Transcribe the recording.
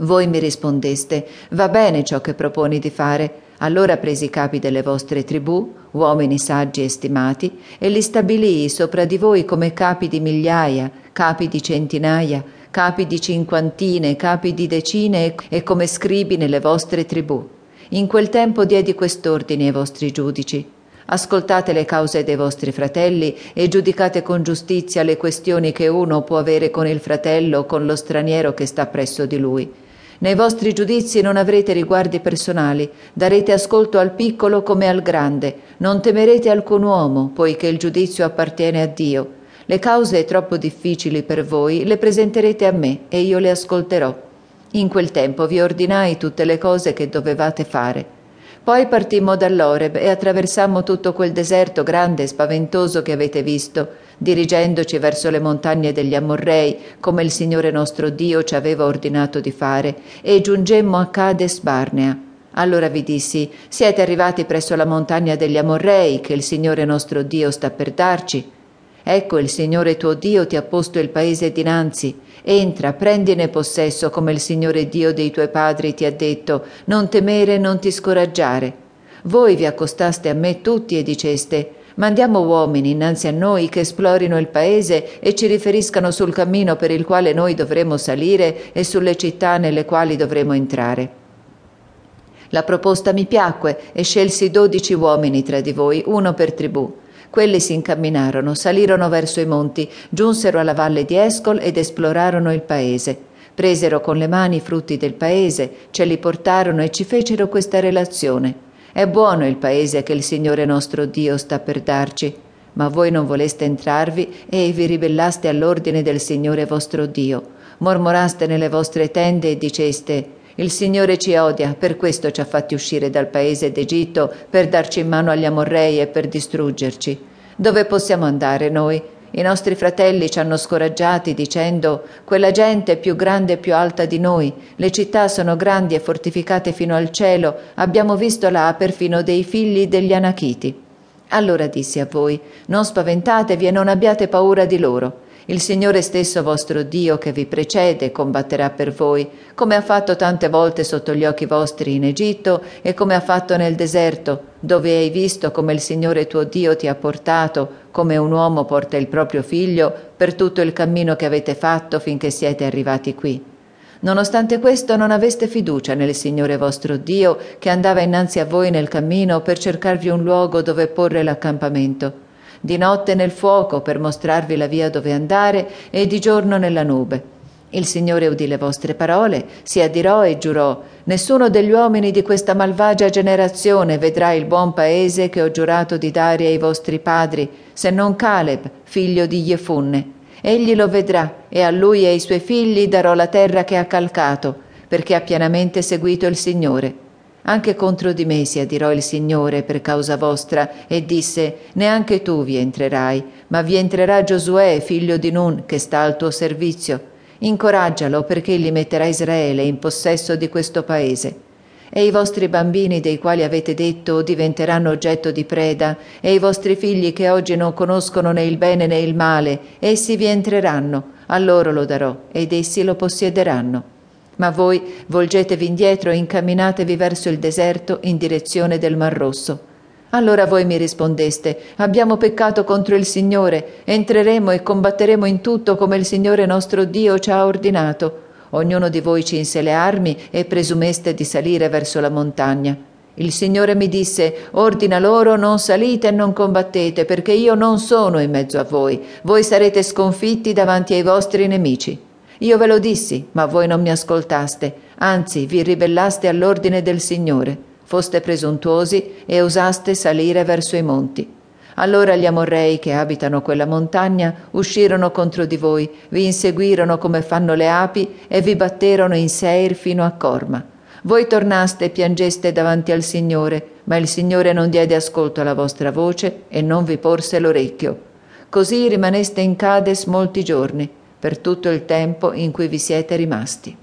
Voi mi rispondeste, va bene ciò che proponi di fare. Allora presi i capi delle vostre tribù, uomini saggi e stimati, e li stabilii sopra di voi come capi di migliaia, capi di centinaia, capi di cinquantine, capi di decine e come scribi nelle vostre tribù. In quel tempo diedi quest'ordine ai vostri giudici. Ascoltate le cause dei vostri fratelli e giudicate con giustizia le questioni che uno può avere con il fratello o con lo straniero che sta presso di lui. Nei vostri giudizi non avrete riguardi personali, darete ascolto al piccolo come al grande, non temerete alcun uomo, poiché il giudizio appartiene a Dio. Le cause troppo difficili per voi le presenterete a me e io le ascolterò. In quel tempo vi ordinai tutte le cose che dovevate fare. Poi partimmo dall'Oreb e attraversammo tutto quel deserto grande e spaventoso che avete visto, dirigendoci verso le montagne degli Ammorrei, come il Signore nostro Dio ci aveva ordinato di fare, e giungemmo a Cades Barnea. Allora vi dissi: Siete arrivati presso la montagna degli Amorrei, che il Signore nostro Dio sta per darci. Ecco il Signore tuo Dio ti ha posto il paese dinanzi. Entra, prendine possesso come il Signore Dio dei tuoi padri ti ha detto, non temere, non ti scoraggiare. Voi vi accostaste a me tutti e diceste, mandiamo uomini innanzi a noi che esplorino il paese e ci riferiscano sul cammino per il quale noi dovremo salire e sulle città nelle quali dovremo entrare. La proposta mi piacque e scelsi dodici uomini tra di voi, uno per tribù. Quelli si incamminarono, salirono verso i monti, giunsero alla valle di Escol ed esplorarono il paese. Presero con le mani i frutti del paese, ce li portarono e ci fecero questa relazione. È buono il paese che il Signore nostro Dio sta per darci. Ma voi non voleste entrarvi e vi ribellaste all'ordine del Signore vostro Dio. Mormoraste nelle vostre tende e diceste il Signore ci odia, per questo ci ha fatti uscire dal paese d'Egitto, per darci in mano agli Amorrei e per distruggerci. Dove possiamo andare noi? I nostri fratelli ci hanno scoraggiati dicendo quella gente è più grande e più alta di noi, le città sono grandi e fortificate fino al cielo, abbiamo visto là perfino dei figli degli Anachiti. Allora dissi a voi, non spaventatevi e non abbiate paura di loro. Il Signore stesso vostro Dio che vi precede combatterà per voi, come ha fatto tante volte sotto gli occhi vostri in Egitto e come ha fatto nel deserto, dove hai visto come il Signore tuo Dio ti ha portato, come un uomo porta il proprio figlio, per tutto il cammino che avete fatto finché siete arrivati qui. Nonostante questo non aveste fiducia nel Signore vostro Dio che andava innanzi a voi nel cammino per cercarvi un luogo dove porre l'accampamento di notte nel fuoco per mostrarvi la via dove andare e di giorno nella nube. Il Signore udì le vostre parole, si adirò e giurò, nessuno degli uomini di questa malvagia generazione vedrà il buon paese che ho giurato di dare ai vostri padri, se non Caleb, figlio di Jefunne. Egli lo vedrà, e a lui e ai suoi figli darò la terra che ha calcato, perché ha pienamente seguito il Signore. Anche contro di me si adirò il Signore per causa vostra e disse, neanche tu vi entrerai, ma vi entrerà Giosuè, figlio di Nun, che sta al tuo servizio. Incoraggialo perché egli metterà Israele in possesso di questo paese. E i vostri bambini dei quali avete detto diventeranno oggetto di preda, e i vostri figli che oggi non conoscono né il bene né il male, essi vi entreranno, a loro lo darò, ed essi lo possiederanno. Ma voi volgetevi indietro e incamminatevi verso il deserto in direzione del Mar Rosso. Allora voi mi rispondeste, abbiamo peccato contro il Signore, entreremo e combatteremo in tutto come il Signore nostro Dio ci ha ordinato. Ognuno di voi cinse le armi e presumeste di salire verso la montagna. Il Signore mi disse, ordina loro, non salite e non combattete, perché io non sono in mezzo a voi, voi sarete sconfitti davanti ai vostri nemici. Io ve lo dissi, ma voi non mi ascoltaste, anzi vi ribellaste all'ordine del Signore, foste presuntuosi e osaste salire verso i monti. Allora gli amorrei che abitano quella montagna uscirono contro di voi, vi inseguirono come fanno le api e vi batterono in Seir fino a Corma. Voi tornaste e piangeste davanti al Signore, ma il Signore non diede ascolto alla vostra voce e non vi porse l'orecchio. Così rimaneste in Cades molti giorni per tutto il tempo in cui vi siete rimasti.